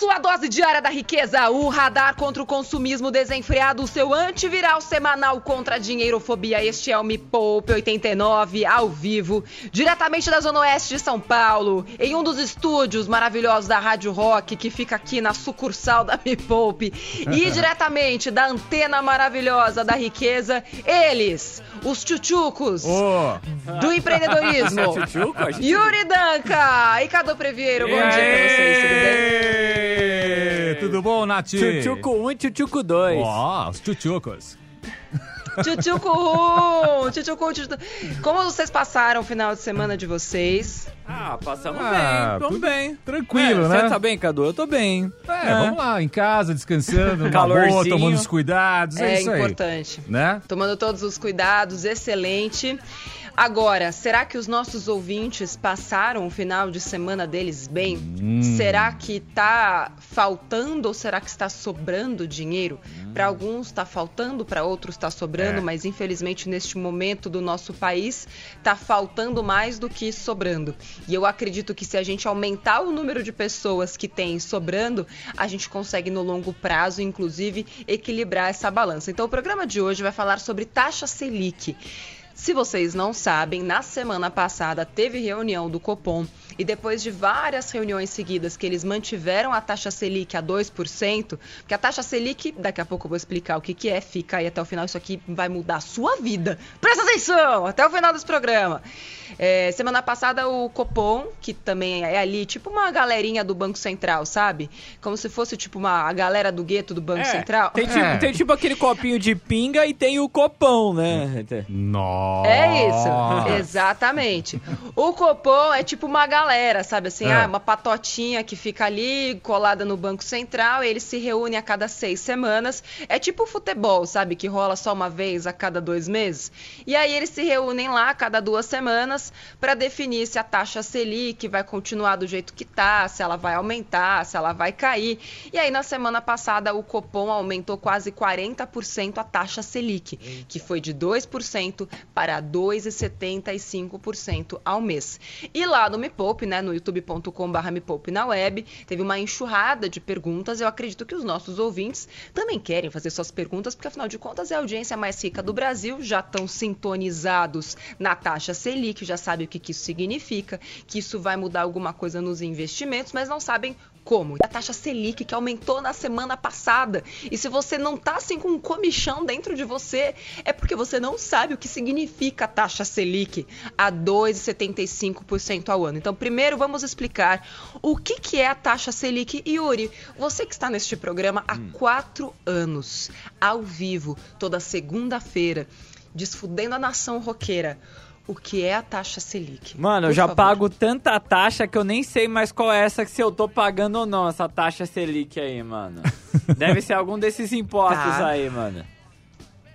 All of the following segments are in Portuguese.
Sua dose diária da riqueza, o radar contra o consumismo desenfreado, o seu antiviral semanal contra a dinheirofobia. Este é o Me Poupe 89, ao vivo, diretamente da Zona Oeste de São Paulo, em um dos estúdios maravilhosos da Rádio Rock, que fica aqui na sucursal da Me Poupe. E diretamente da antena maravilhosa da riqueza, eles, os tchutchucos Ô, do empreendedorismo. Tchutchuco? A gente- Yuri Danca e Cadu Previeiro, bom dia pra vocês, tudo bem? Tudo bom, Nath? Tchutchuco 1 e Tchutchuco 2. Ó, os tchutchucos. Tchutchucu! Tchutchucu, tchutchucu. Como vocês passaram o final de semana de vocês? Ah, passamos Ah, bem. Tô tudo bem. Tranquilo, É, né? Você tá bem, Cadu? Eu tô bem. É, vamos lá, em casa, descansando, numa boa, tomando os cuidados, é, É isso aí. importante. Né? Tomando todos os cuidados, excelente. Agora, será que os nossos ouvintes passaram o final de semana deles bem? Hum. Será que tá faltando ou será que está sobrando dinheiro? Para alguns está faltando, para outros está sobrando, É. mas infelizmente neste momento do nosso país está faltando mais do que sobrando. E eu acredito que se a gente aumentar o número de pessoas que tem sobrando, a gente consegue no longo prazo, inclusive, equilibrar essa balança. Então o programa de hoje vai falar sobre taxa Selic. Se vocês não sabem, na semana passada teve reunião do Copom e depois de várias reuniões seguidas que eles mantiveram a taxa Selic a 2%, porque a taxa Selic, daqui a pouco eu vou explicar o que, que é, fica aí até o final, isso aqui vai mudar a sua vida. Presta atenção, até o final desse programa. É, semana passada o Copom, que também é ali tipo uma galerinha do Banco Central, sabe? Como se fosse tipo uma a galera do gueto do Banco É, Central. Tem tipo, É. tem tipo aquele copinho de pinga e tem o copão, né? Nossa. É isso, exatamente. O Copom é tipo uma galera, sabe assim, É. ah, uma patotinha que fica ali colada no Banco Central, eles se reúnem a cada seis semanas. É tipo futebol, sabe, que rola só uma vez a cada dois meses. E aí eles se reúnem lá a cada duas semanas para definir se a taxa Selic vai continuar do jeito que tá, se ela vai aumentar, se ela vai cair. E aí na semana passada o Copom aumentou quase 40% a taxa Selic, que foi de 2% para 2,75% ao mês. E lá no Me Poupe, né, no youtube.com.br Me Poupe na web, teve uma enxurrada de perguntas. Eu acredito que os nossos ouvintes também querem fazer suas perguntas, porque afinal de contas é a audiência mais rica do Brasil, já estão sintonizados na taxa Selic, já sabem o que, que isso significa, que isso vai mudar alguma coisa nos investimentos, mas não sabem como? A taxa Selic que aumentou na semana passada. E se você não tá assim com um comichão dentro de você, é porque você não sabe o que significa a taxa Selic a 2,75% ao ano. Então, primeiro vamos explicar o que, que é a taxa Selic. Yuri, você que está neste programa há quatro anos, ao vivo, toda segunda-feira, desfudendo a nação roqueira. O que é a taxa Selic? Mano, eu Por já favor. pago tanta taxa que eu nem sei mais qual é essa que se eu tô pagando ou não, essa taxa Selic aí, mano. Deve ser algum desses impostos Tá. aí, mano.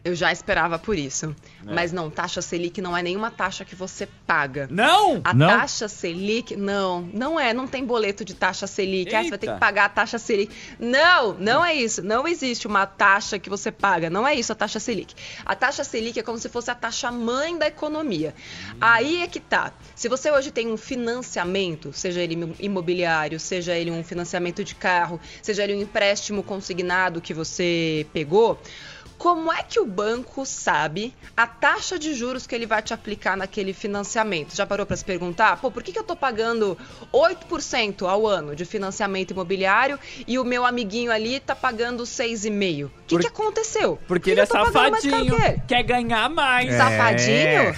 Eu já esperava por isso. É. Mas não, taxa Selic não é nenhuma taxa que você paga. Não! A Não? taxa Selic, não, não é, não tem boleto de taxa Selic. Ah, você vai ter que pagar a taxa Selic. Não, não é isso. Não existe uma taxa que você paga. Não é isso a taxa Selic. A taxa Selic é como se fosse a taxa mãe da economia. Aí é que tá. Se você hoje tem um financiamento, seja ele imobiliário, seja ele um financiamento de carro, seja ele um empréstimo consignado que você pegou, como é que o banco sabe a taxa de juros que ele vai te aplicar naquele financiamento? Já parou para se perguntar? Pô, por que, que eu tô pagando 8% ao ano de financiamento imobiliário e o meu amiguinho ali tá pagando 6,5%? O que, Por- que aconteceu? Por Porque que ele é safadinho, que quer ganhar mais. É. Safadinho?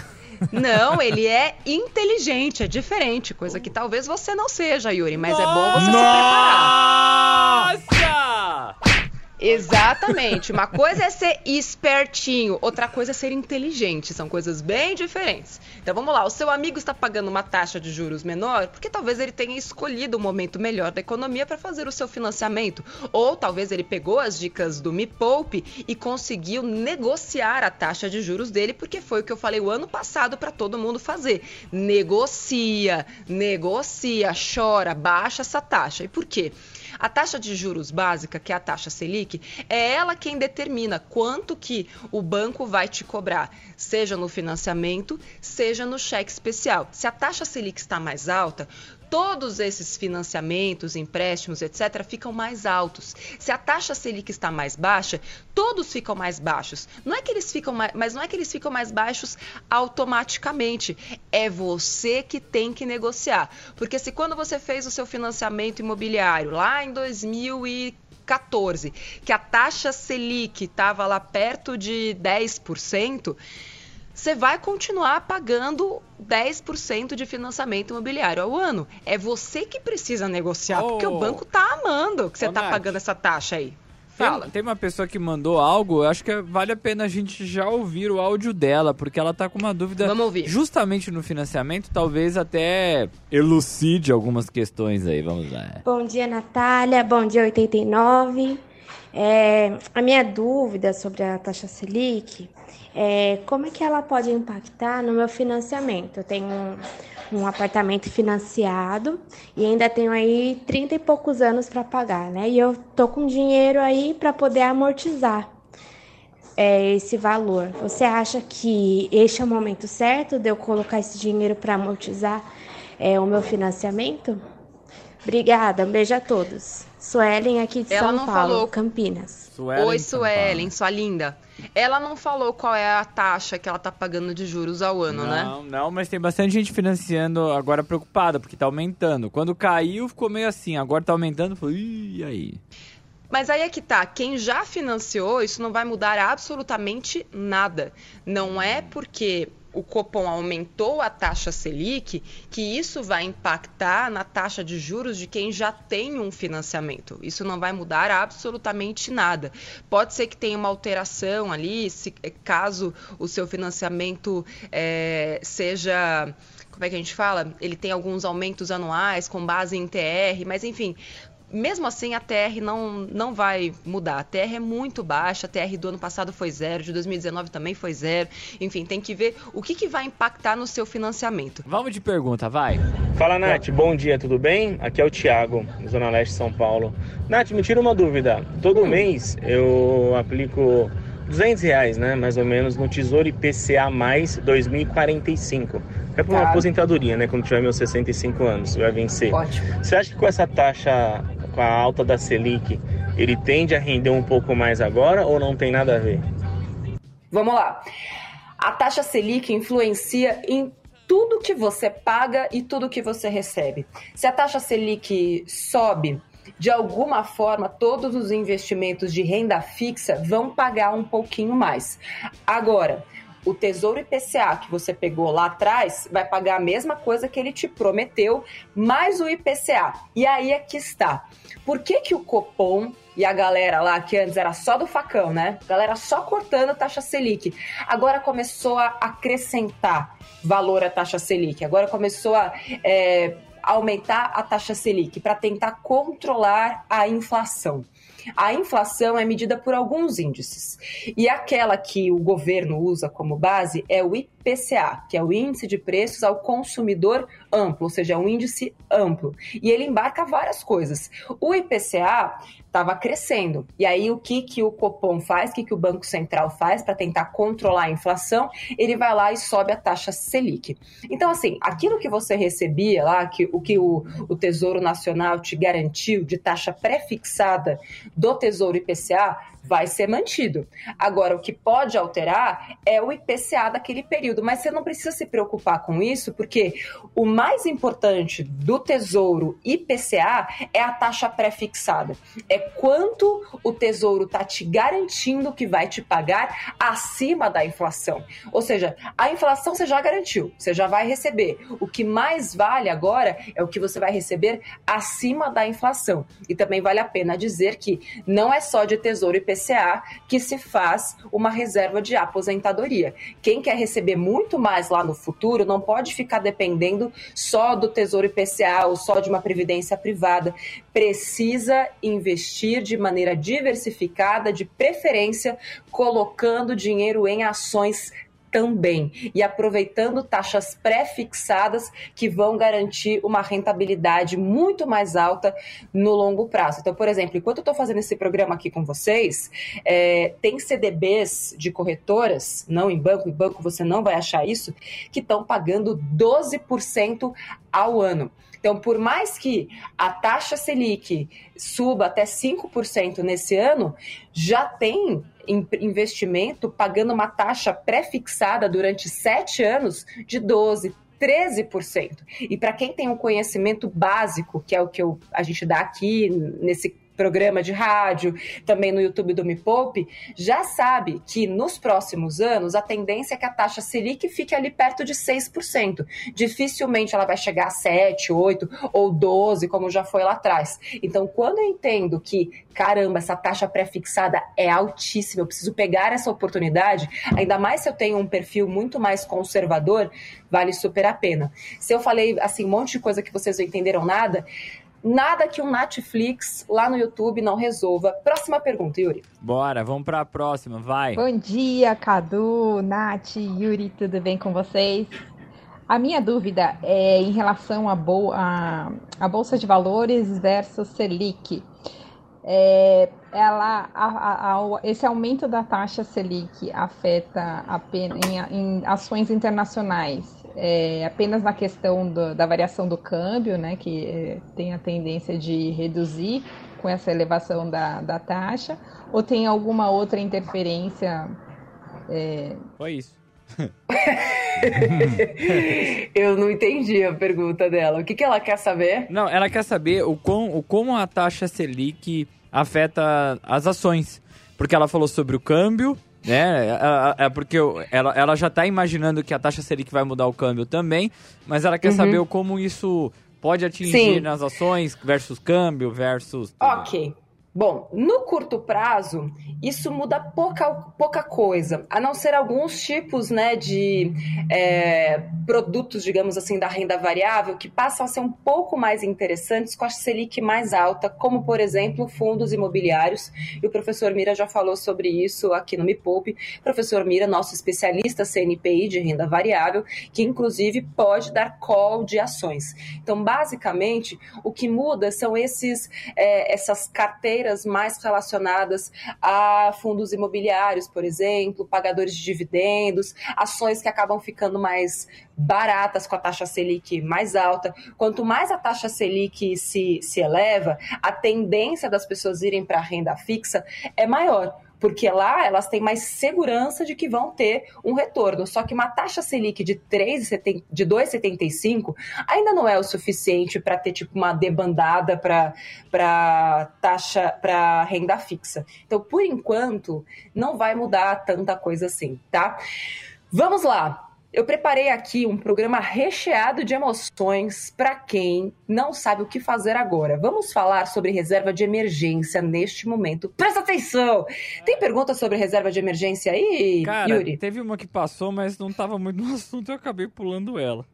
Não, ele é inteligente, é diferente, coisa que talvez você não seja, Yuri, mas é bom você se preparar. Nossa! Exatamente. Uma coisa é ser espertinho, outra coisa é ser inteligente. São coisas bem diferentes. Então vamos lá, o seu amigo está pagando uma taxa de juros menor porque talvez ele tenha escolhido o momento melhor da economia para fazer o seu financiamento. Ou talvez ele pegou as dicas do Me Poupe e conseguiu negociar a taxa de juros dele, porque foi o que eu falei o ano passado para todo mundo fazer. Negocia, negocia, chora, baixa essa taxa. E por quê? A taxa de juros básica, que é a taxa Selic, é ela quem determina quanto que o banco vai te cobrar, seja no financiamento, seja no cheque especial. Se a taxa Selic está mais alta, todos esses financiamentos, empréstimos, etc., ficam mais altos. Se a taxa Selic está mais baixa, todos ficam mais baixos. Não é que eles ficam mais, mas não é que eles ficam mais baixos automaticamente. É você que tem que negociar. Porque se quando você fez o seu financiamento imobiliário lá em 2014, que a taxa Selic estava lá perto de 10%, você vai continuar pagando 10% de financiamento imobiliário ao ano. É você que precisa negociar, oh. porque o banco tá amando que você oh, tá Nath. pagando essa taxa aí. Fala. Tem, tem, uma pessoa que mandou algo, eu acho que vale a pena a gente já ouvir o áudio dela, porque ela tá com uma dúvida Vamos ouvir. justamente no financiamento, talvez até elucide algumas questões aí. Vamos lá. Bom dia, Natália. Bom dia, 89. É, a minha dúvida sobre a taxa Selic é, como é que ela pode impactar no meu financiamento? Eu tenho um, um apartamento financiado e ainda tenho aí 30 e poucos anos para pagar, né? E eu tô com dinheiro aí para poder amortizar é, esse valor. Você acha que este é o momento certo de eu colocar esse dinheiro para amortizar é, o meu financiamento? Obrigada, um beijo a todos. Suelen aqui de Ela São Paulo, falou... Campinas. Suelen, Oi, Suelen, sua linda. Ela não falou qual é a taxa que ela tá pagando de juros ao ano, não, né? Não, não, mas tem bastante gente financiando agora preocupada, porque tá aumentando. Quando caiu, ficou meio assim, agora tá aumentando, falou, e aí? Mas aí é que tá, quem já financiou, isso não vai mudar absolutamente nada. Não é porque o Copom aumentou a taxa Selic, que isso vai impactar na taxa de juros de quem já tem um financiamento. Isso não vai mudar absolutamente nada. Pode ser que tenha uma alteração ali, se, caso o seu financiamento é, seja como é que a gente fala? Ele tem alguns aumentos anuais com base em TR, mas enfim, mesmo assim, a TR não, não vai mudar. A TR é muito baixa, a TR do ano passado foi zero, de 2019 também foi zero. Enfim, tem que ver o que, que vai impactar no seu financiamento. Vamos de pergunta, vai. Fala, Nath. Bom dia, tudo bem? Aqui é o Thiago, Zona Leste de São Paulo. Nath, me tira uma dúvida. Todo hum. mês eu aplico 200 reais, né, mais ou menos, no Tesouro IPCA mais 2045. É para uma tá. aposentadoria, né, quando tiver meus 65 anos, vai vencer. Ótimo. Você acha que com essa taxa com a alta da Selic, ele tende a render um pouco mais agora ou não tem nada a ver? Vamos lá. A taxa Selic influencia em tudo que você paga e tudo que você recebe. Se a taxa Selic sobe, de alguma forma, todos os investimentos de renda fixa vão pagar um pouquinho mais. Agora, o Tesouro IPCA que você pegou lá atrás vai pagar a mesma coisa que ele te prometeu, mais o IPCA. E aí é que está. Por que, que o Copom e a galera lá, que antes era só do facão, né? Galera só cortando a taxa Selic. Agora começou a acrescentar valor à taxa Selic. Agora começou a é, aumentar a taxa Selic para tentar controlar a inflação. A inflação é medida por alguns índices. E aquela que o governo usa como base é o IPCA, que é o Índice de Preços ao Consumidor Amplo, ou seja, é um índice amplo. E ele embarca várias coisas. O IPCA estava crescendo. E aí o que, que o Copom faz, o que, que o Banco Central faz para tentar controlar a inflação? Ele vai lá e sobe a taxa Selic. Então, assim, aquilo que você recebia lá, que, o que o, o Tesouro Nacional te garantiu de taxa pré-fixada do Tesouro IPCA, vai ser mantido. Agora, o que pode alterar é o IPCA daquele período, mas você não precisa se preocupar com isso, porque o mais importante do Tesouro IPCA é a taxa pré-fixada. É quanto o Tesouro está te garantindo que vai te pagar acima da inflação. Ou seja, a inflação você já garantiu, você já vai receber. O que mais vale agora é o que você vai receber acima da inflação. E também vale a pena dizer que não é só de Tesouro IPCA IPCA que se faz uma reserva de aposentadoria. Quem quer receber muito mais lá no futuro não pode ficar dependendo só do Tesouro IPCA ou só de uma previdência privada. Precisa investir de maneira diversificada, de preferência, colocando dinheiro em ações também e aproveitando taxas pré-fixadas que vão garantir uma rentabilidade muito mais alta no longo prazo. Então, por exemplo, enquanto eu estou fazendo esse programa aqui com vocês, é, tem CDBs de corretoras, não em banco, em banco você não vai achar isso, que estão pagando 12% ao ano. Então, por mais que a taxa Selic suba até 5% nesse ano, já tem investimento pagando uma taxa pré-fixada durante sete anos de 12%. 13%. E para quem tem um conhecimento básico, que é o que eu, a gente dá aqui nesse programa de rádio, também no YouTube do Me Poupe, já sabe que nos próximos anos a tendência é que a taxa Selic fique ali perto de 6%. Dificilmente ela vai chegar a 7, 8 ou 12, como já foi lá atrás. Então, quando eu entendo que, caramba, essa taxa pré-fixada é altíssima, eu preciso pegar essa oportunidade, ainda mais se eu tenho um perfil muito mais conservador, vale super a pena. Se eu falei assim um monte de coisa que vocês não entenderam nada, Nada que um Netflix lá no YouTube não resolva. Próxima pergunta, Yuri. Bora, vamos para a próxima, vai. Bom dia, Cadu, Nath, Yuri, tudo bem com vocês? A minha dúvida é em relação à bol a, a Bolsa de Valores versus Selic. É, ela, a, a, esse aumento da taxa Selic afeta apenas em, em ações internacionais é, apenas na questão do, da variação do câmbio, né, que é, tem a tendência de reduzir com essa elevação da, da taxa, ou tem alguma outra interferência? É... Foi isso. Eu não entendi a pergunta dela. O que, que ela quer saber? Não, ela quer saber o, com, o como a taxa Selic afeta as ações. Porque ela falou sobre o câmbio? É, é, é porque ela, ela já está imaginando que a taxa Selic vai mudar o câmbio também, mas ela quer uhum. saber como isso pode atingir Sim. nas ações versus câmbio versus. Tudo. Ok. Bom, no curto prazo, isso muda pouca, pouca coisa, a não ser alguns tipos né, de é, produtos, digamos assim, da renda variável que passam a ser um pouco mais interessantes com a Selic mais alta, como, por exemplo, fundos imobiliários. E o professor Mira já falou sobre isso aqui no Me Poupe. Professor Mira, nosso especialista CNPI de renda variável, que inclusive pode dar call de ações. Então, basicamente, o que muda são esses, é, essas carteiras mais relacionadas a fundos imobiliários, por exemplo, pagadores de dividendos, ações que acabam ficando mais baratas com a taxa Selic mais alta. Quanto mais a taxa Selic se, se eleva, a tendência das pessoas irem para a renda fixa é maior porque lá elas têm mais segurança de que vão ter um retorno. Só que uma taxa Selic de 3, de 2,75 ainda não é o suficiente para ter tipo uma debandada para taxa para renda fixa. Então, por enquanto, não vai mudar tanta coisa assim, tá? Vamos lá. Eu preparei aqui um programa recheado de emoções para quem não sabe o que fazer agora. Vamos falar sobre reserva de emergência neste momento. Presta atenção! Tem pergunta sobre reserva de emergência aí, Cara, Yuri? Teve uma que passou, mas não estava muito no assunto e eu acabei pulando ela.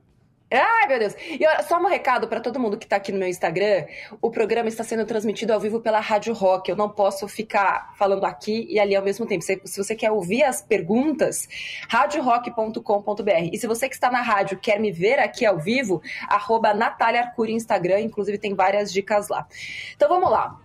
Ai, meu Deus. E olha, só um recado para todo mundo que está aqui no meu Instagram. O programa está sendo transmitido ao vivo pela Rádio Rock. Eu não posso ficar falando aqui e ali ao mesmo tempo. Se, se você quer ouvir as perguntas, radiorock.com.br. E se você que está na rádio quer me ver aqui ao vivo, arroba Natália Arcuri Instagram. Inclusive tem várias dicas lá. Então vamos lá.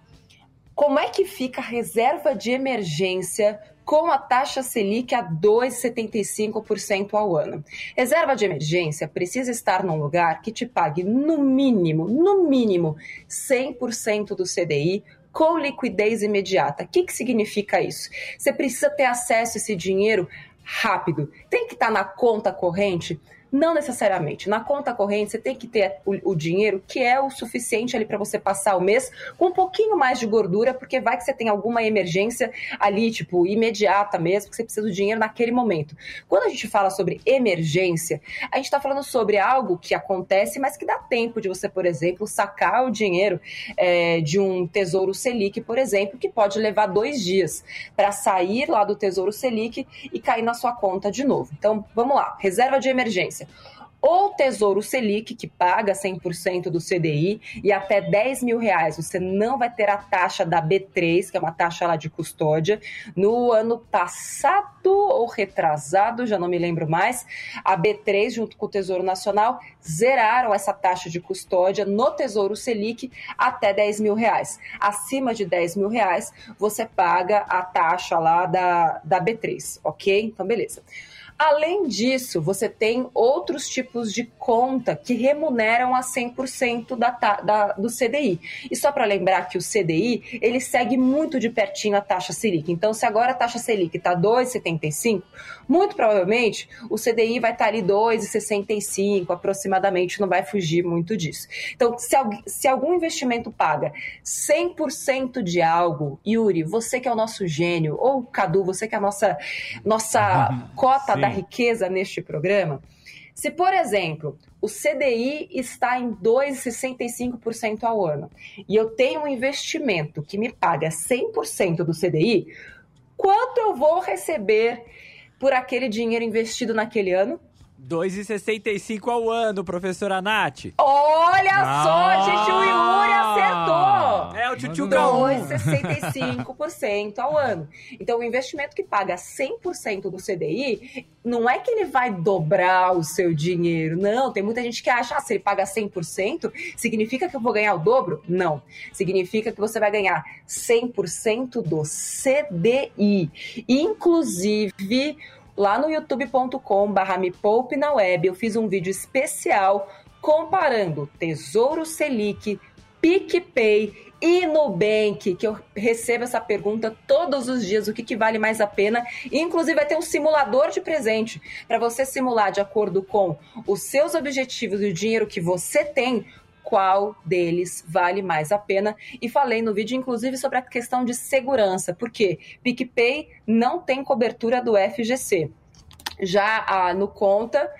Como é que fica a reserva de emergência com a taxa Selic a 2,75% ao ano. Reserva de emergência precisa estar num lugar que te pague no mínimo, no mínimo, 100% do CDI com liquidez imediata. O que, que significa isso? Você precisa ter acesso a esse dinheiro rápido. Tem que estar na conta corrente não necessariamente. Na conta corrente, você tem que ter o, o dinheiro que é o suficiente ali para você passar o mês com um pouquinho mais de gordura, porque vai que você tem alguma emergência ali, tipo, imediata mesmo, que você precisa do dinheiro naquele momento. Quando a gente fala sobre emergência, a gente está falando sobre algo que acontece, mas que dá tempo de você, por exemplo, sacar o dinheiro é, de um tesouro Selic, por exemplo, que pode levar dois dias para sair lá do tesouro Selic e cair na sua conta de novo. Então, vamos lá, reserva de emergência emergência. ou Tesouro Selic, que paga 100% do CDI, e até 10 mil reais você não vai ter a taxa da B3, que é uma taxa lá de custódia. No ano passado ou retrasado, já não me lembro mais, a B3, junto com o Tesouro Nacional, zeraram essa taxa de custódia no Tesouro Selic até 10 mil reais. Acima de 10 mil reais, você paga a taxa lá da, da B3, ok? Então, beleza. Além disso, você tem outros tipos de conta que remuneram a 100% da, da, do CDI. E só para lembrar que o CDI, ele segue muito de pertinho a taxa Selic. Então, se agora a taxa Selic está 2,75, muito provavelmente o CDI vai estar tá ali 2,65 aproximadamente, não vai fugir muito disso. Então, se, se algum investimento paga 100% de algo, Yuri, você que é o nosso gênio, ou Cadu, você que é a nossa, nossa cota Sim. da riqueza neste programa, se, por exemplo, o CDI está em 2,65% ao ano e eu tenho um investimento que me paga 100% do CDI, quanto eu vou receber por aquele dinheiro investido naquele ano? 2,65 ao ano, professora Nath. Olha ah, só, gente, o Yuri acertou! É o tio 2,65% ao ano. Então, o investimento que paga 100% do CDI, não é que ele vai dobrar o seu dinheiro. Não, tem muita gente que acha, ah, se ele paga 100%, significa que eu vou ganhar o dobro? Não. Significa que você vai ganhar 100% do CDI. Inclusive lá no youtube.com barra me poupe na web, eu fiz um vídeo especial comparando Tesouro Selic, PicPay e Nubank, que eu recebo essa pergunta todos os dias, o que, que vale mais a pena. E, inclusive, vai ter um simulador de presente para você simular de acordo com os seus objetivos e o dinheiro que você tem, qual deles vale mais a pena. E falei no vídeo, inclusive, sobre a questão de segurança, porque PicPay não tem cobertura do FGC. Já a, no Conta,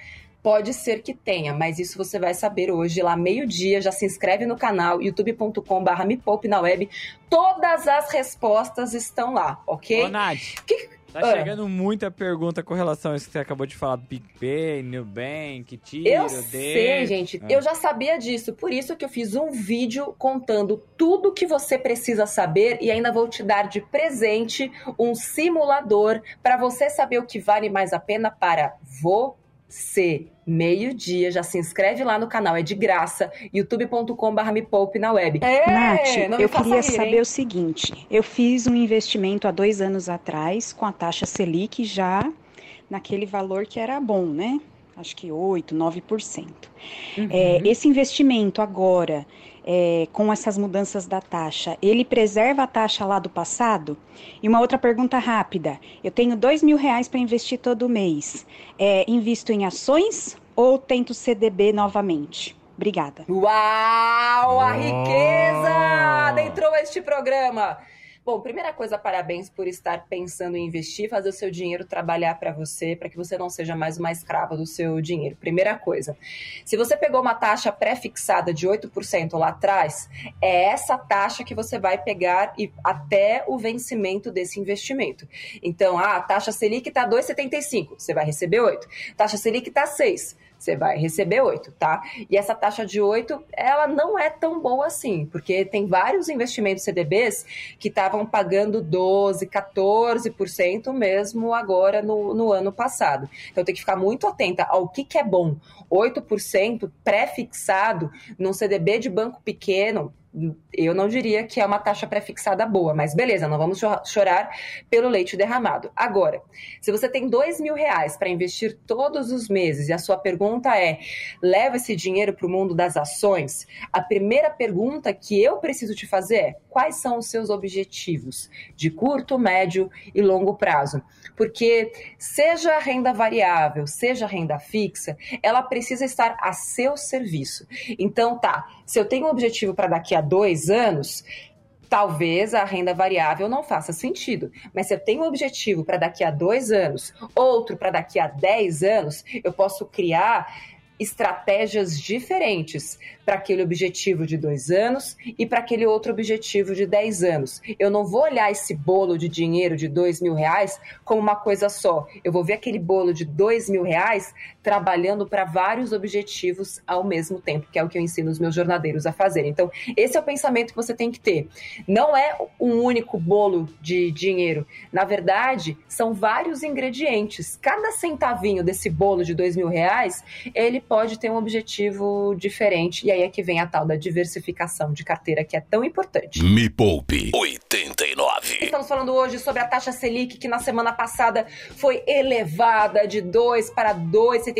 pode ser que tenha, mas isso você vai saber hoje, lá meio-dia. Já se inscreve no canal youtube.com/barra me poupe na web. Todas as respostas estão lá, ok? Ô, Nath. Que, Tá ah. chegando muita pergunta com relação a isso que você acabou de falar PicPay, Nubank, Tiro, Eu sei, gente. Ah. Eu já sabia disso. Por isso que eu fiz um vídeo contando tudo que você precisa saber e ainda vou te dar de presente um simulador para você saber o que vale mais a pena para você meio-dia. Já se inscreve lá no canal, é de graça. youtube.com.br me poupe na web. É, Nath, eu queria saber hein? o seguinte: eu fiz um investimento há dois anos atrás com a taxa Selic já naquele valor que era bom, né? Acho que 8, 9%. Uhum. É, esse investimento agora, é, com essas mudanças da taxa, ele preserva a taxa lá do passado? E uma outra pergunta rápida: eu tenho dois mil reais para investir todo mês. É, invisto em ações ou tento CDB novamente? Obrigada. Uau, a oh. riqueza! Adentrou este programa. Bom, primeira coisa, parabéns por estar pensando em investir, fazer o seu dinheiro trabalhar para você, para que você não seja mais uma escrava do seu dinheiro. Primeira coisa. Se você pegou uma taxa pré-fixada de 8% lá atrás, é essa taxa que você vai pegar e, até o vencimento desse investimento. Então, ah, a taxa Selic está 2,75, você vai receber 8. Taxa Selic está 6 você vai receber 8, tá? E essa taxa de 8, ela não é tão boa assim, porque tem vários investimentos CDBs que estavam pagando 12, 14% mesmo agora no, no ano passado. Então tem que ficar muito atenta ao que, que é bom. 8% pré-fixado num CDB de banco pequeno, eu não diria que é uma taxa pré-fixada boa, mas beleza, não vamos chorar pelo leite derramado. Agora, se você tem dois mil reais para investir todos os meses e a sua pergunta é: leva esse dinheiro para o mundo das ações? A primeira pergunta que eu preciso te fazer é: quais são os seus objetivos de curto, médio e longo prazo? Porque seja renda variável, seja renda fixa, ela precisa estar a seu serviço. Então, tá, se eu tenho um objetivo para daqui a dois anos, talvez a renda variável não faça sentido. Mas se eu tenho um objetivo para daqui a dois anos, outro para daqui a dez anos, eu posso criar estratégias diferentes para aquele objetivo de dois anos e para aquele outro objetivo de dez anos. Eu não vou olhar esse bolo de dinheiro de dois mil reais como uma coisa só. Eu vou ver aquele bolo de dois mil reais trabalhando para vários objetivos ao mesmo tempo, que é o que eu ensino os meus jornadeiros a fazer. Então, esse é o pensamento que você tem que ter. Não é um único bolo de dinheiro. Na verdade, são vários ingredientes. Cada centavinho desse bolo de dois mil reais, ele pode ter um objetivo diferente. E aí é que vem a tal da diversificação de carteira, que é tão importante. Me Poupe 89. Estamos falando hoje sobre a taxa Selic, que na semana passada foi elevada de 2 para 2,75%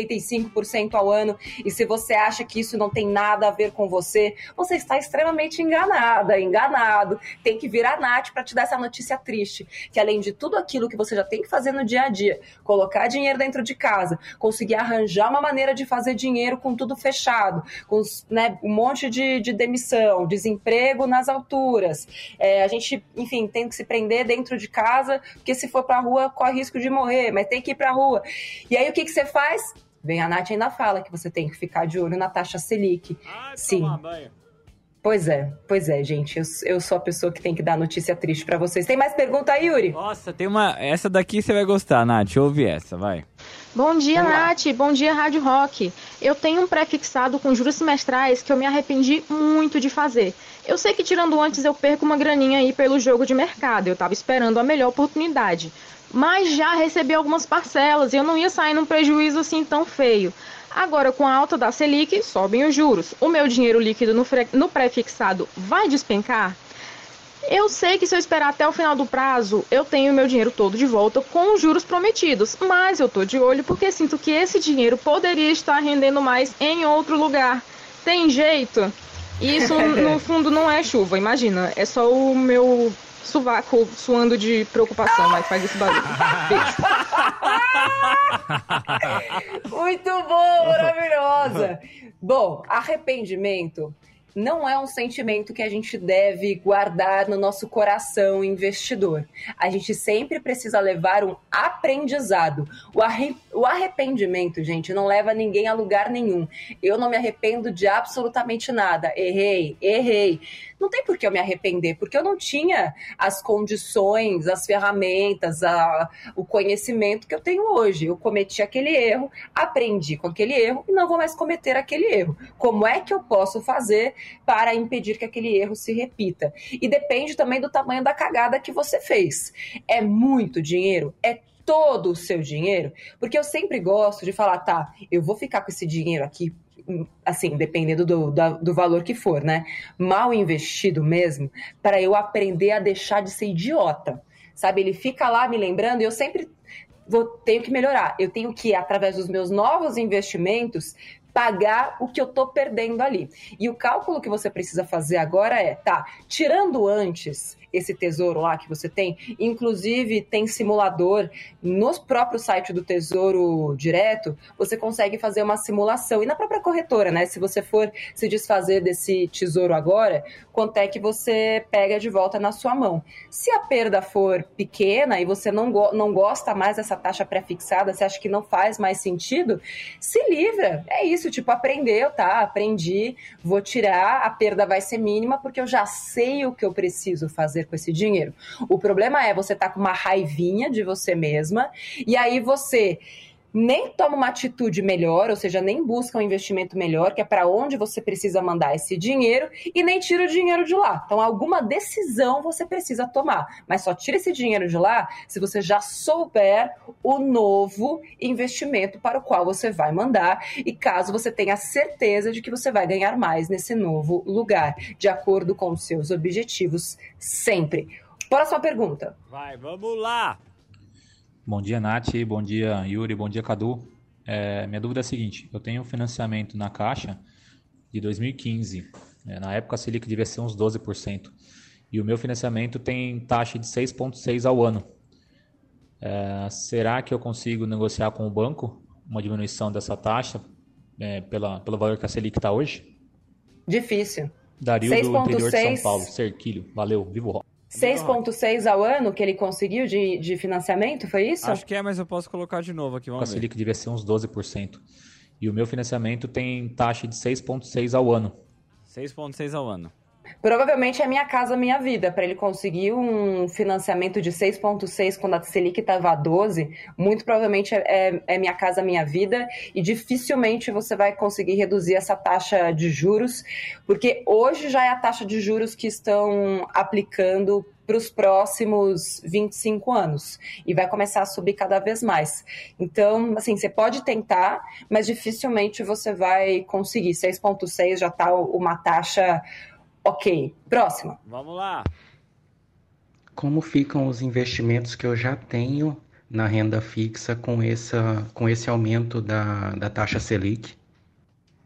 ao ano. E se você acha que isso não tem nada a ver com você, você está extremamente enganada, enganado. Tem que vir a Nath para te dar essa notícia triste. Que além de tudo aquilo que você já tem que fazer no dia a dia, colocar dinheiro dentro de casa, conseguir arranjar uma maneira de fazer dinheiro com tudo fechado, com né, um monte de, de demissão, desemprego nas alturas. É, a gente, enfim, tem que se prender dentro de casa, porque se for pra rua, corre risco de morrer, mas tem que ir pra rua. E aí o que, que você faz? Vem a Nath ainda fala que você tem que ficar de olho na taxa Selic. Ai, Sim. Pois é, pois é, gente. Eu, eu sou a pessoa que tem que dar notícia triste para vocês. Tem mais pergunta aí, Yuri? Nossa, tem uma. Essa daqui você vai gostar, Nath. Ouve essa, vai. Bom dia, Nath. Bom dia, Rádio Rock. Eu tenho um pré-fixado com juros semestrais que eu me arrependi muito de fazer. Eu sei que tirando antes eu perco uma graninha aí pelo jogo de mercado. Eu tava esperando a melhor oportunidade. Mas já recebi algumas parcelas e eu não ia sair num prejuízo assim tão feio. Agora, com a alta da Selic, sobem os juros. O meu dinheiro líquido no, no pré-fixado vai despencar? Eu sei que se eu esperar até o final do prazo, eu tenho meu dinheiro todo de volta com os juros prometidos, mas eu tô de olho porque sinto que esse dinheiro poderia estar rendendo mais em outro lugar. Tem jeito? Isso, no fundo, não é chuva, imagina. É só o meu sovaco suando de preocupação, mas faz esse barulho. Beijo. Muito bom, maravilhosa. Bom, arrependimento não é um sentimento que a gente deve guardar no nosso coração investidor. A gente sempre precisa levar um aprendizado. O, arre... o arrependimento, gente, não leva ninguém a lugar nenhum. Eu não me arrependo de absolutamente nada. Errei, errei não tem por que eu me arrepender, porque eu não tinha as condições, as ferramentas, a, o conhecimento que eu tenho hoje. Eu cometi aquele erro, aprendi com aquele erro e não vou mais cometer aquele erro. Como é que eu posso fazer para impedir que aquele erro se repita? E depende também do tamanho da cagada que você fez. É muito dinheiro? É todo o seu dinheiro? Porque eu sempre gosto de falar, tá, eu vou ficar com esse dinheiro aqui assim, dependendo do, do, do, valor que for, né? Mal investido mesmo, para eu aprender a deixar de ser idiota. Sabe? Ele fica lá me lembrando e eu sempre vou, tenho que melhorar. Eu tenho que, através dos meus novos investimentos, pagar o que eu tô perdendo ali. E o cálculo que você precisa fazer agora é, tá, tirando antes esse tesouro lá que você tem. Inclusive, tem simulador no próprio site do Tesouro Direto, você consegue fazer uma simulação. E na própria corretora, né? Se você for se desfazer desse tesouro agora, quanto é que você pega de volta na sua mão. Se a perda for pequena e você não, go não gosta mais dessa taxa pré-fixada, você acha que não faz mais sentido, se livra. É isso, tipo, aprendeu, tá? Aprendi, vou tirar, a perda vai ser mínima porque eu já sei o que eu preciso fazer fazer com esse dinheiro. O problema é você tá com uma raivinha de você mesma e aí você nem toma uma atitude melhor, ou seja, nem busca um investimento melhor, que é para onde você precisa mandar esse dinheiro, e nem tira o dinheiro de lá. Então, alguma decisão você precisa tomar, mas só tira esse dinheiro de lá se você já souber o novo investimento para o qual você vai mandar, e caso você tenha certeza de que você vai ganhar mais nesse novo lugar, de acordo com os seus objetivos, sempre. Próxima pergunta. Vai, vamos lá! Bom dia, Nath. Bom dia, Yuri. Bom dia, Cadu. É, minha dúvida é a seguinte: eu tenho financiamento na Caixa de 2015. É, na época, a Selic devia ser uns 12%. E o meu financiamento tem taxa de 6,6% ao ano. É, será que eu consigo negociar com o banco uma diminuição dessa taxa é, pela, pelo valor que a Selic está hoje? Difícil. Dario do interior de São Paulo, Cerquilho. Valeu, vivo rock. 6,6 ao ano que ele conseguiu de, de financiamento, foi isso? Acho que é, mas eu posso colocar de novo aqui, vamos a Selic devia ser uns 12%. E o meu financiamento tem taxa de 6,6 ao ano. 6,6 ao ano. Provavelmente é Minha Casa Minha Vida. Para ele conseguir um financiamento de 6,6 quando a Selic estava a 12, muito provavelmente é, é, é, Minha Casa Minha Vida e dificilmente você vai conseguir reduzir essa taxa de juros, porque hoje já é a taxa de juros que estão aplicando para os próximos 25 anos e vai começar a subir cada vez mais. Então, assim, você pode tentar, mas dificilmente você vai conseguir. 6,6 já está uma taxa Ok, próxima. Vamos lá. Como ficam os investimentos que eu já tenho na renda fixa com, essa, com esse aumento da, da taxa Selic?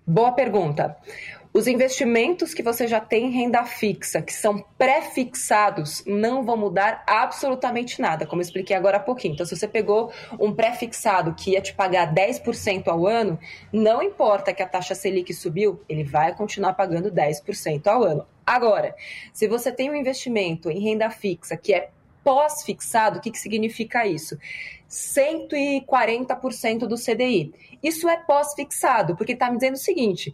Boa pergunta. Os investimentos que você já tem em renda fixa, que são pré-fixados, não vão mudar absolutamente nada, como eu expliquei agora há pouquinho. Então, se você pegou um pré-fixado que ia te pagar 10% ao ano, não importa que a taxa Selic subiu, ele vai continuar pagando 10% ao ano. Agora, se você tem um investimento em renda fixa que é pós-fixado, o que, que significa isso? 140% do CDI. Isso é pós-fixado, porque está me dizendo o seguinte: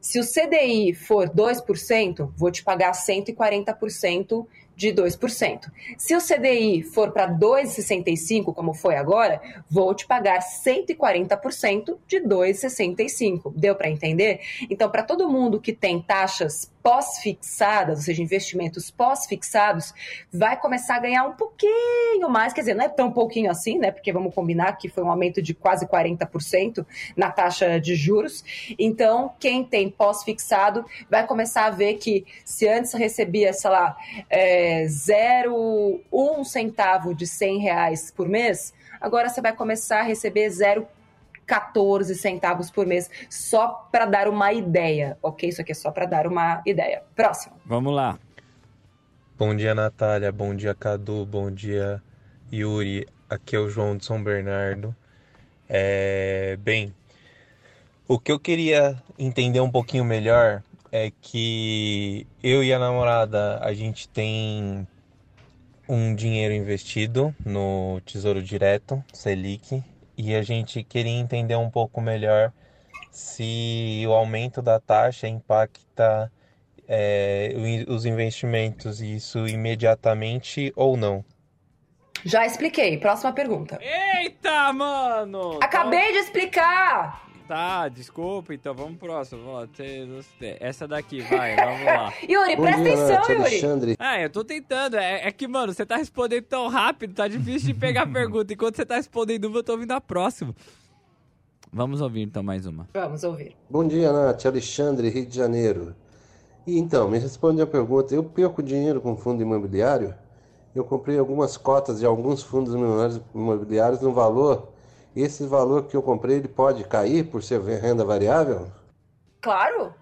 se o CDI for 2%, vou te pagar 140% de 2%. Se o CDI for para 2,65, como foi agora, vou te pagar 140% de 2,65. Deu para entender? Então, para todo mundo que tem taxas pós-fixadas, ou seja, investimentos pós-fixados, vai começar a ganhar um pouquinho mais, quer dizer, não é tão pouquinho assim, né? Porque vamos combinar que foi um aumento de quase 40% na taxa de juros. Então, quem tem pós-fixado vai começar a ver que se antes recebia, sei lá, é, 0,1 centavo de 100 reais por mês, agora você vai começar a receber 0 14 centavos por mês, só para dar uma ideia, ok? Isso aqui é só para dar uma ideia. Próximo. Vamos lá. Bom dia, Natália. Bom dia, Cadu. Bom dia, Yuri. Aqui é o João de São Bernardo. É... Bem, o que eu queria entender um pouquinho melhor é que eu e a namorada, a gente tem um dinheiro investido no Tesouro Direto, Selic, e a gente queria entender um pouco melhor se o aumento da taxa impacta é, os investimentos, isso imediatamente ou não. Já expliquei. Próxima pergunta. Eita, mano! Acabei de explicar! Tá, desculpa, então vamos pro próximo. Essa daqui, vai, vamos lá. Yuri, Bom presta dia, atenção, Yuri. Alexandre. Ah, eu tô tentando. É, é, que, mano, você tá respondendo tão rápido, tá difícil de pegar a pergunta. Enquanto você tá respondendo uma, eu tô ouvindo a próxima. Vamos ouvir então mais uma. Vamos ouvir. Bom dia, Nath. Alexandre, Rio de Janeiro. E então, me responde a pergunta. Eu perco dinheiro com fundo imobiliário? Eu comprei algumas cotas de alguns fundos imobiliários no valor esse valor que eu comprei ele pode cair por ser renda variável? Claro.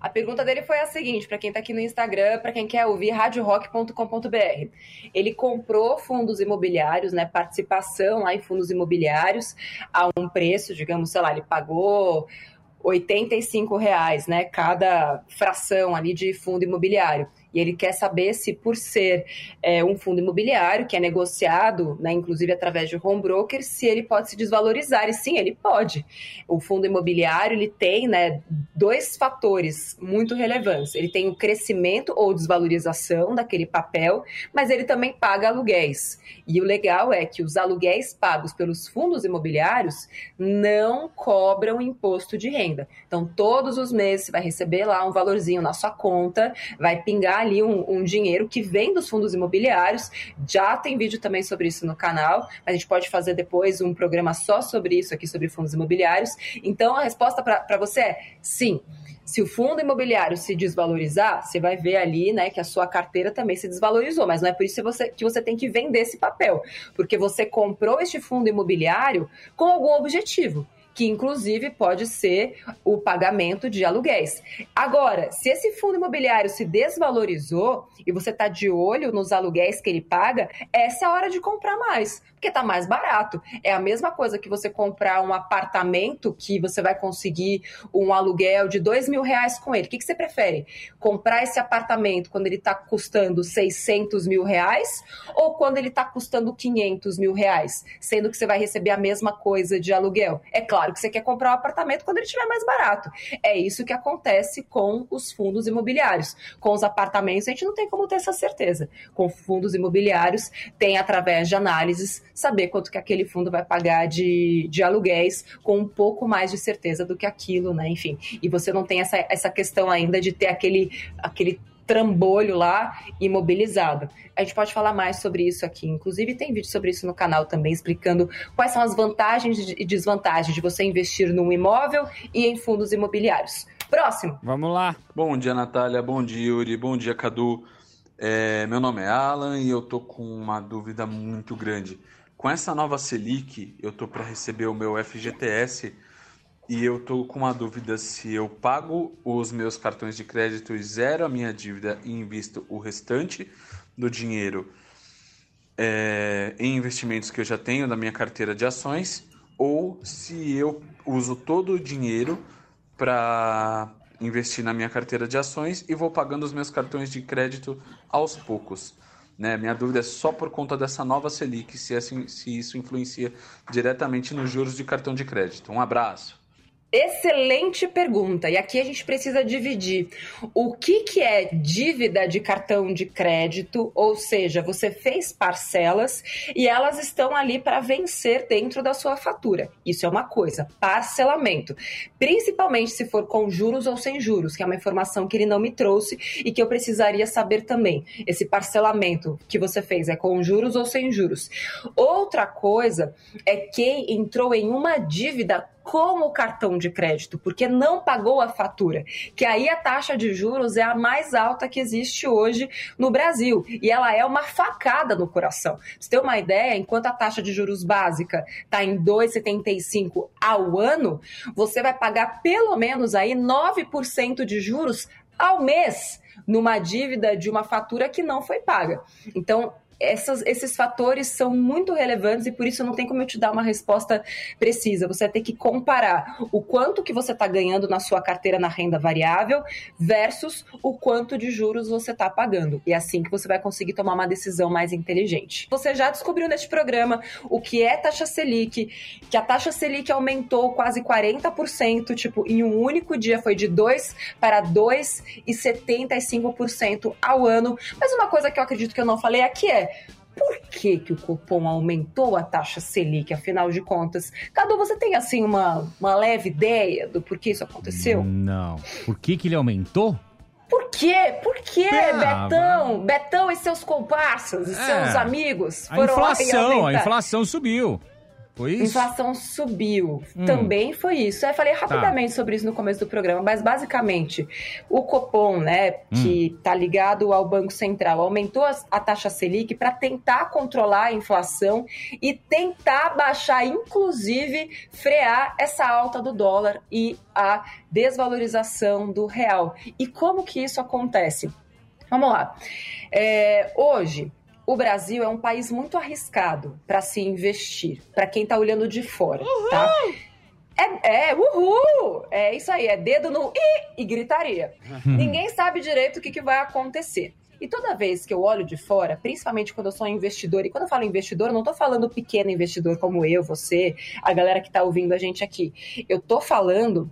A pergunta dele foi a seguinte, para quem está aqui no Instagram, para quem quer ouvir, radiorock.com.br. Ele comprou fundos imobiliários, né, participação lá em fundos imobiliários a um preço, digamos, sei lá, ele pagou 85 reais, né, cada fração ali de fundo imobiliário e ele quer saber se, por ser é, um fundo imobiliário que é negociado, né, inclusive através de home broker, se ele pode se desvalorizar. E sim, ele pode. O fundo imobiliário ele tem né, dois fatores muito relevantes. Ele tem o crescimento ou desvalorização daquele papel, mas ele também paga aluguéis. E o legal é que os aluguéis pagos pelos fundos imobiliários não cobram imposto de renda. Então, todos os meses você vai receber lá um valorzinho na sua conta, vai pingar ali um, um, dinheiro que vem dos fundos imobiliários. Já tem vídeo também sobre isso no canal. A gente pode fazer depois um programa só sobre isso aqui, sobre fundos imobiliários. Então a resposta para você é sim. Se o fundo imobiliário se desvalorizar, você vai ver ali, né, que a sua carteira também se desvalorizou, mas não é por isso que você, que você tem que vender esse papel, porque você comprou este fundo imobiliário com algum objetivo que inclusive pode ser o pagamento de aluguéis. Agora, se esse fundo imobiliário se desvalorizou e você está de olho nos aluguéis que ele paga, essa é a hora de comprar mais, porque está mais barato. É a mesma coisa que você comprar um apartamento que você vai conseguir um aluguel de dois mil reais com ele. O que, que você prefere? Comprar esse apartamento quando ele está custando 600 mil reais ou quando ele está custando 500 mil reais, sendo que você vai receber a mesma coisa de aluguel? É claro claro que você quer comprar um apartamento quando ele estiver mais barato. É isso que acontece com os fundos imobiliários. Com os apartamentos, a gente não tem como ter essa certeza. Com fundos imobiliários, tem através de análises saber quanto que aquele fundo vai pagar de, de aluguéis com um pouco mais de certeza do que aquilo, né? Enfim. E você não tem essa, essa questão ainda de ter aquele, aquele trambolho lá imobilizado. A gente pode falar mais sobre isso aqui. Inclusive, tem vídeo sobre isso no canal também, explicando quais são as vantagens e desvantagens de você investir num imóvel e em fundos imobiliários. Próximo. Vamos lá. Bom dia, Natália. Bom dia, Yuri. Bom dia, Cadu. É, meu nome é Alan e eu tô com uma dúvida muito grande. Com essa nova Selic, eu tô para receber o meu FGTS e eu tô com uma dúvida se eu pago os meus cartões de crédito e zero a minha dívida e invisto o restante do dinheiro é, em investimentos que eu já tenho na minha carteira de ações ou se eu uso todo o dinheiro para investir na minha carteira de ações e vou pagando os meus cartões de crédito aos poucos. Né? Minha dúvida é só por conta dessa nova Selic, se, assim, se isso influencia diretamente nos juros de cartão de crédito. Um abraço. Excelente pergunta. E aqui a gente precisa dividir o que, que é dívida de cartão de crédito, ou seja, você fez parcelas e elas estão ali para vencer dentro da sua fatura. Isso é uma coisa, parcelamento. Principalmente se for com juros ou sem juros, que é uma informação que ele não me trouxe e que eu precisaria saber também. Esse parcelamento que você fez é com juros ou sem juros. Outra coisa é quem entrou em uma dívida com o cartão de crédito, porque não pagou a fatura. Que aí a taxa de juros é a mais alta que existe hoje no Brasil. E ela é uma facada no coração. você tem uma ideia, enquanto a taxa de juros básica está em 2,75 ao ano, você vai pagar pelo menos aí 9% de juros ao mês numa dívida de uma fatura que não foi paga. Então, essas, esses fatores são muito relevantes e por isso não tem como eu te dar uma resposta precisa. Você vai ter que comparar o quanto que você está ganhando na sua carteira na renda variável versus o quanto de juros você está pagando. E é assim que você vai conseguir tomar uma decisão mais inteligente. Você já descobriu neste programa o que é taxa Selic, que a taxa Selic aumentou quase 40%, tipo, em um único dia foi de 2 para 2,75% ao ano. Mas uma coisa que eu acredito que eu não falei aqui é por que, que o Copom aumentou a taxa Selic, afinal de contas? Cadu, você tem assim uma, uma leve ideia do porquê isso aconteceu? Não. Por que, que ele aumentou? Por quê? Por quê, ah, Betão? Betão e seus comparsas e é, seus amigos foram a inflação, a inflação subiu. Foi isso? Inflação subiu. Hum. Também foi isso. Eu falei rapidamente tá. sobre isso no começo do programa, mas basicamente o Copom, né, que está hum. ligado ao Banco Central, aumentou a, a taxa Selic para tentar controlar a inflação e tentar baixar, inclusive, frear essa alta do dólar e a desvalorização do real. E como que isso acontece? Vamos lá. É, hoje, o Brasil é um país muito arriscado para se investir, para quem está olhando de fora, uhul! tá? É, é, uhul! É isso aí, é dedo no i e gritaria. Ninguém sabe direito o que, que vai acontecer. E toda vez que eu olho de fora, principalmente quando eu sou investidor, e quando eu falo investidor, eu não estou falando pequeno investidor como eu, você, a galera que está ouvindo a gente aqui. Eu estou falando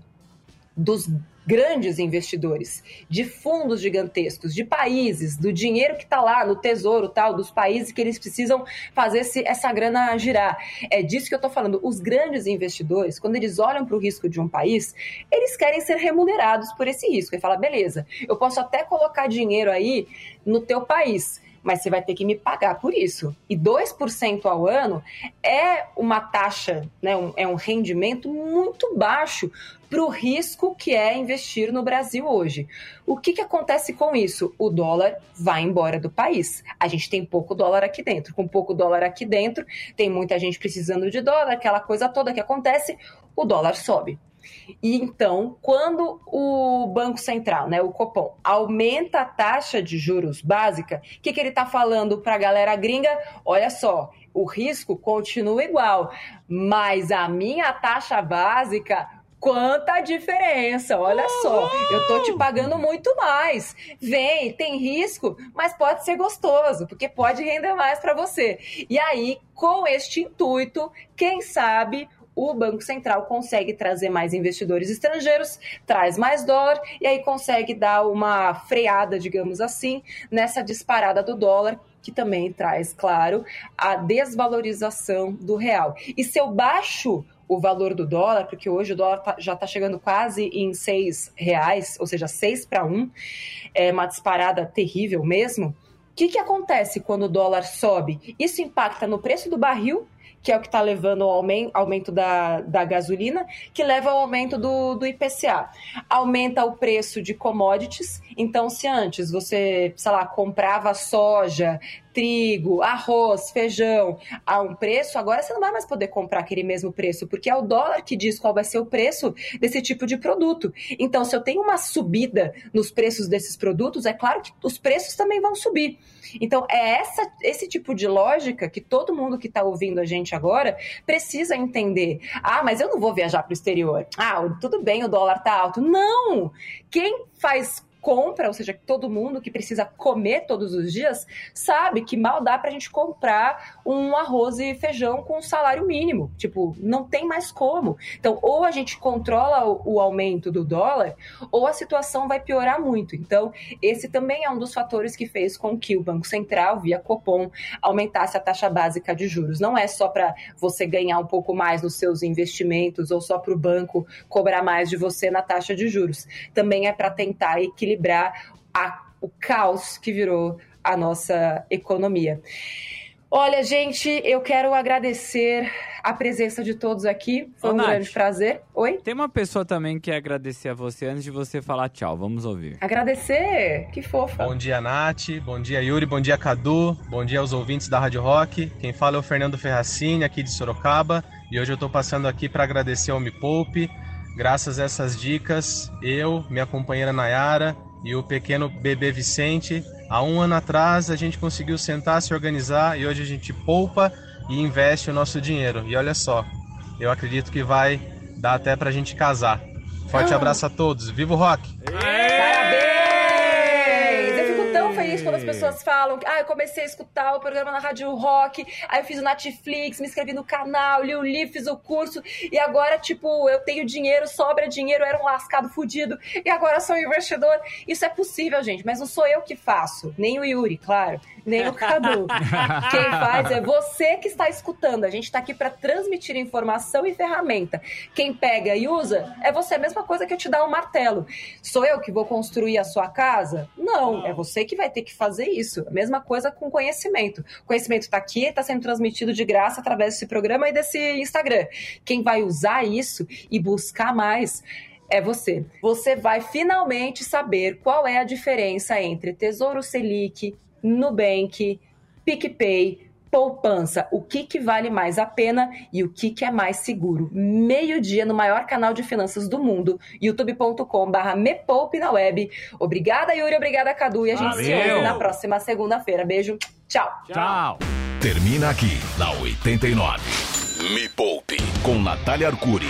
dos grandes investidores, de fundos gigantescos, de países, do dinheiro que está lá no tesouro tal, dos países que eles precisam fazer esse, essa grana girar. É disso que eu estou falando. Os grandes investidores, quando eles olham para o risco de um país, eles querem ser remunerados por esse risco. E fala, beleza, eu posso até colocar dinheiro aí no teu país, mas você vai ter que me pagar por isso. E 2% ao ano é uma taxa, né, um, é um rendimento muito baixo para o risco que é investir no Brasil hoje. O que, que acontece com isso? O dólar vai embora do país. A gente tem pouco dólar aqui dentro. Com pouco dólar aqui dentro, tem muita gente precisando de dólar, aquela coisa toda que acontece, o dólar sobe. E então, quando o Banco Central, né, o Copom, aumenta a taxa de juros básica, o que, que ele está falando para a galera gringa? Olha só, o risco continua igual, mas a minha taxa básica quanta diferença. Olha só, eu tô te pagando muito mais. Vem, tem risco, mas pode ser gostoso, porque pode render mais para você. E aí, com este intuito, quem sabe o Banco Central consegue trazer mais investidores estrangeiros, traz mais dólar e aí consegue dar uma freada, digamos assim, nessa disparada do dólar que também traz, claro, a desvalorização do real. E se eu baixo o valor do dólar, porque hoje o dólar tá, já está chegando quase em seis reais, ou seja, seis para um, é uma disparada terrível mesmo. O que, que acontece quando o dólar sobe? Isso impacta no preço do barril que é o que está levando ao aumento, da, da gasolina, que leva ao aumento do, do IPCA. Aumenta o preço de commodities, então se antes você, sei lá, comprava soja, trigo, arroz, feijão a um preço, agora você não vai mais poder comprar aquele mesmo preço, porque é o dólar que diz qual vai ser o preço desse tipo de produto. Então, se eu tenho uma subida nos preços desses produtos, é claro que os preços também vão subir. Então, é essa, esse tipo de lógica que todo mundo que está ouvindo a gente agora precisa entender. Ah, mas eu não vou viajar para o exterior. Ah, tudo bem, o dólar está alto. Não! Quem faz compra, ou seja, todo mundo que precisa comer todos os dias, sabe que mal dá pra gente comprar um arroz e feijão com salário mínimo. Tipo, não tem mais como. Então, ou a gente controla o, o aumento do dólar, ou a situação vai piorar muito. Então, esse também é um dos fatores que fez com que o Banco Central, via Copom, aumentasse a taxa básica de juros. Não é só para você ganhar um pouco mais nos seus investimentos ou só para o banco cobrar mais de você na taxa de juros. Também é para tentar equilibrar equilibrar a, o caos que virou a nossa economia. Olha, gente, eu quero agradecer a presença de todos aqui. Foi Ô, um Nath, grande prazer. Oi? Tem uma pessoa também que quer agradecer a você antes de você falar tchau. Vamos ouvir. Agradecer? Que fofa. Bom dia, Nath. Bom dia, Yuri. Bom dia, Cadu. Bom dia aos ouvintes da Rádio Rock. Quem fala é o Fernando Ferracini, aqui de Sorocaba. E hoje eu tô passando aqui para agradecer ao Me Poupe. Graças a essas dicas, eu, minha companheira Nayara e o pequeno bebê Vicente. Há um ano atrás a gente conseguiu sentar, se organizar e hoje a gente poupa e investe o nosso dinheiro. E olha só, eu acredito que vai dar até pra gente casar. Forte ah. abraço a todos. Viva o rock! feliz quando as pessoas falam que ah, eu comecei a escutar o programa na Rádio Rock, aí eu fiz o Netflix, me inscrevi no canal, li o livro, fiz o curso, e agora, tipo, eu tenho dinheiro, sobra dinheiro, era um lascado fudido, e agora sou investidor. Isso é possível, gente, mas não sou eu que faço, nem o Yuri, claro nem o Cadu. Quem faz é você que está escutando. A gente está aqui para transmitir informação e ferramenta. Quem pega e usa é você. A mesma coisa que eu te dar um martelo. Sou eu que vou construir a sua casa? Não, é você que vai ter que fazer isso. A mesma coisa com conhecimento. O conhecimento está aqui, está sendo transmitido de graça através desse programa e desse Instagram. Quem vai usar isso e buscar mais é você. Você vai finalmente saber qual é a diferença entre Tesouro Selic, Nubank, PicPay, poupança, o que, que vale mais a pena e o que, que é mais seguro. Meio-dia no maior canal de finanças do mundo, youtube.com/barra me poupe na web. Obrigada, Yuri, obrigada, Cadu, e a gente Valeu. se ouve na próxima segunda-feira. Beijo, tchau. Tchau. Termina aqui, na 89. Me Poupe, com Natália Arcuri.